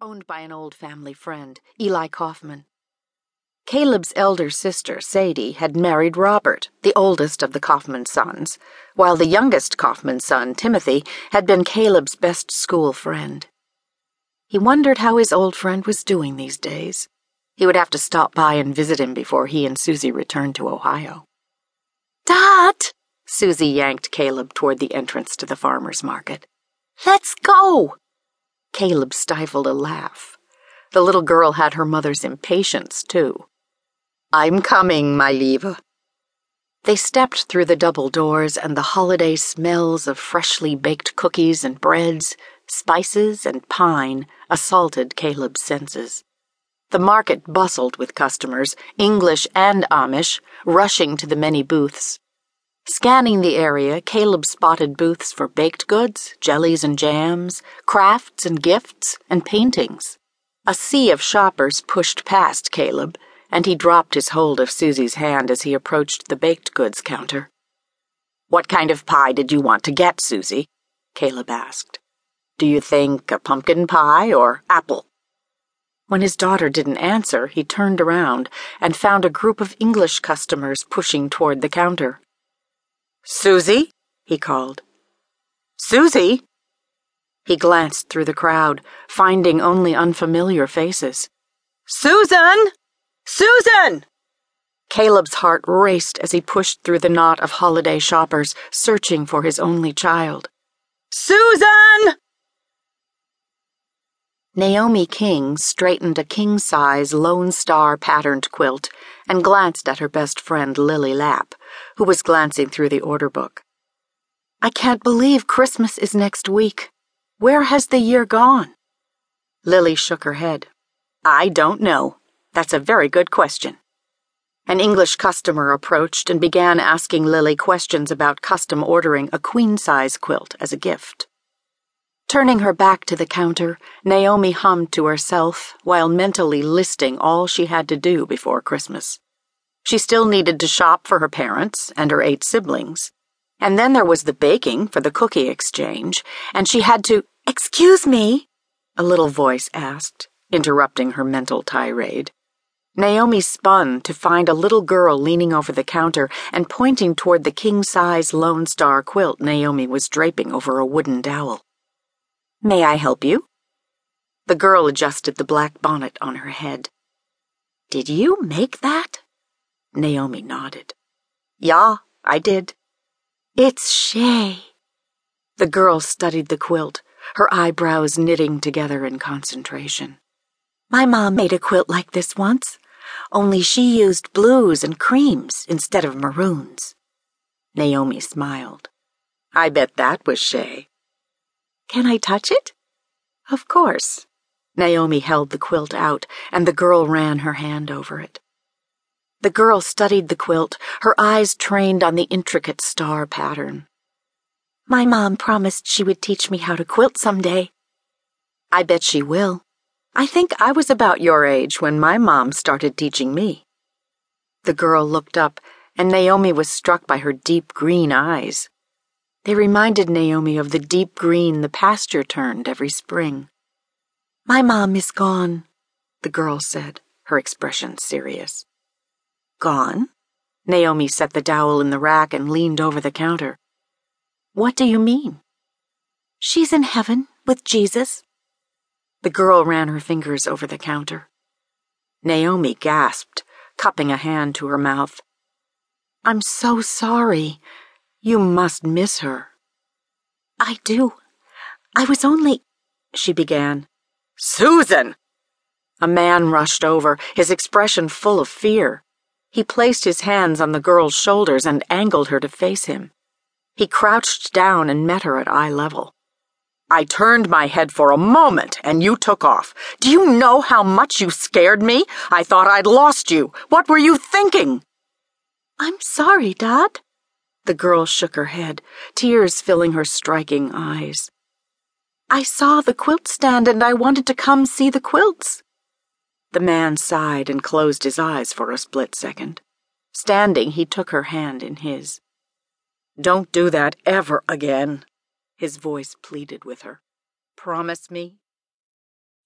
owned by an old family friend, Eli Kauffman. Caleb's elder sister, Sadie, had married Robert, the oldest of the Kauffman sons, while the youngest Kauffman son, Timothy, had been Caleb's best school friend. He wondered how his old friend was doing these days. He would have to stop by and visit him before he and Susie returned to Ohio. Dat! Susie yanked Caleb toward the entrance to the farmer's market. Let's go! Caleb stifled a laugh. The little girl had her mother's impatience, too. I'm coming, mei liewe. They stepped through the double doors, and the holiday smells of freshly baked cookies and breads, spices, and pine assaulted Caleb's senses. The market bustled with customers, English and Amish, rushing to the many booths. Scanning the area, Caleb spotted booths for baked goods, jellies and jams, crafts and gifts, and paintings. A sea of shoppers pushed past Caleb and he dropped his hold of Susie's hand as he approached the baked goods counter. What kind of pie did you want to get, Susie? Caleb asked. Do you think a pumpkin pie or apple? When his daughter didn't answer, he turned around and found a group of English customers pushing toward the counter. Susie? he called. Susie? He glanced through the crowd, finding only unfamiliar faces. Susan! Susan! Caleb's heart raced as he pushed through the knot of holiday shoppers, searching for his only child. Susan! Naomi King straightened a king size Lone Star patterned quilt and glanced at her best friend Lily Lapp, who was glancing through the order book. I can't believe Christmas is next week. Where has the year gone? Lily shook her head. I don't know. That's a very good question. An English customer approached and began asking Lily questions about custom ordering a queen size quilt as a gift. Turning her back to the counter, Naomi hummed to herself while mentally listing all she had to do before Christmas. She still needed to shop for her parents and her eight siblings. And then there was the baking for the cookie exchange, and she had to. Excuse me, a little voice asked, interrupting her mental tirade. Naomi spun to find a little girl leaning over the counter and pointing toward the king size Lone Star quilt Naomi was draping over a wooden dowel. May I help you? The girl adjusted the black bonnet on her head. Did you make that? Naomi nodded. Yeah, I did. It's schee. The girl studied the quilt, her eyebrows knitting together in concentration. My mom made a quilt like this once only she used blues and creams instead of maroons. Naomi smiled. I bet that was schee. Can I touch it? Of course. Naomi held the quilt out, and the girl ran her hand over it. The girl studied the quilt, her eyes trained on the intricate star pattern. My mom promised she would teach me how to quilt someday. I bet she will. I think I was about your age when my mom started teaching me. The girl looked up, and Naomi was struck by her deep green eyes. They reminded Naomi of the deep green the pasture turned every spring. My mom is gone, the girl said, her expression serious. Gone? Naomi set the dowel in the rack and leaned over the counter. What do you mean? She's in heaven with Jesus. The girl ran her fingers over the counter. Naomi gasped, cupping a hand to her mouth. I'm so sorry. You must miss her. I do. I was only. she began. Susan! A man rushed over, his expression full of fear. He placed his hands on the girl's shoulders and angled her to face him. He crouched down and met her at eye level. I turned my head for a moment and you took off. Do you know how much you scared me? I thought I'd lost you. What were you thinking? I'm sorry, Dad. The girl shook her head, tears filling her striking eyes. I saw the quilt stand and I wanted to come see the quilts. The man sighed and closed his eyes for a split second. Standing, he took her hand in his. Don't do that ever again his voice pleaded with her. Promise me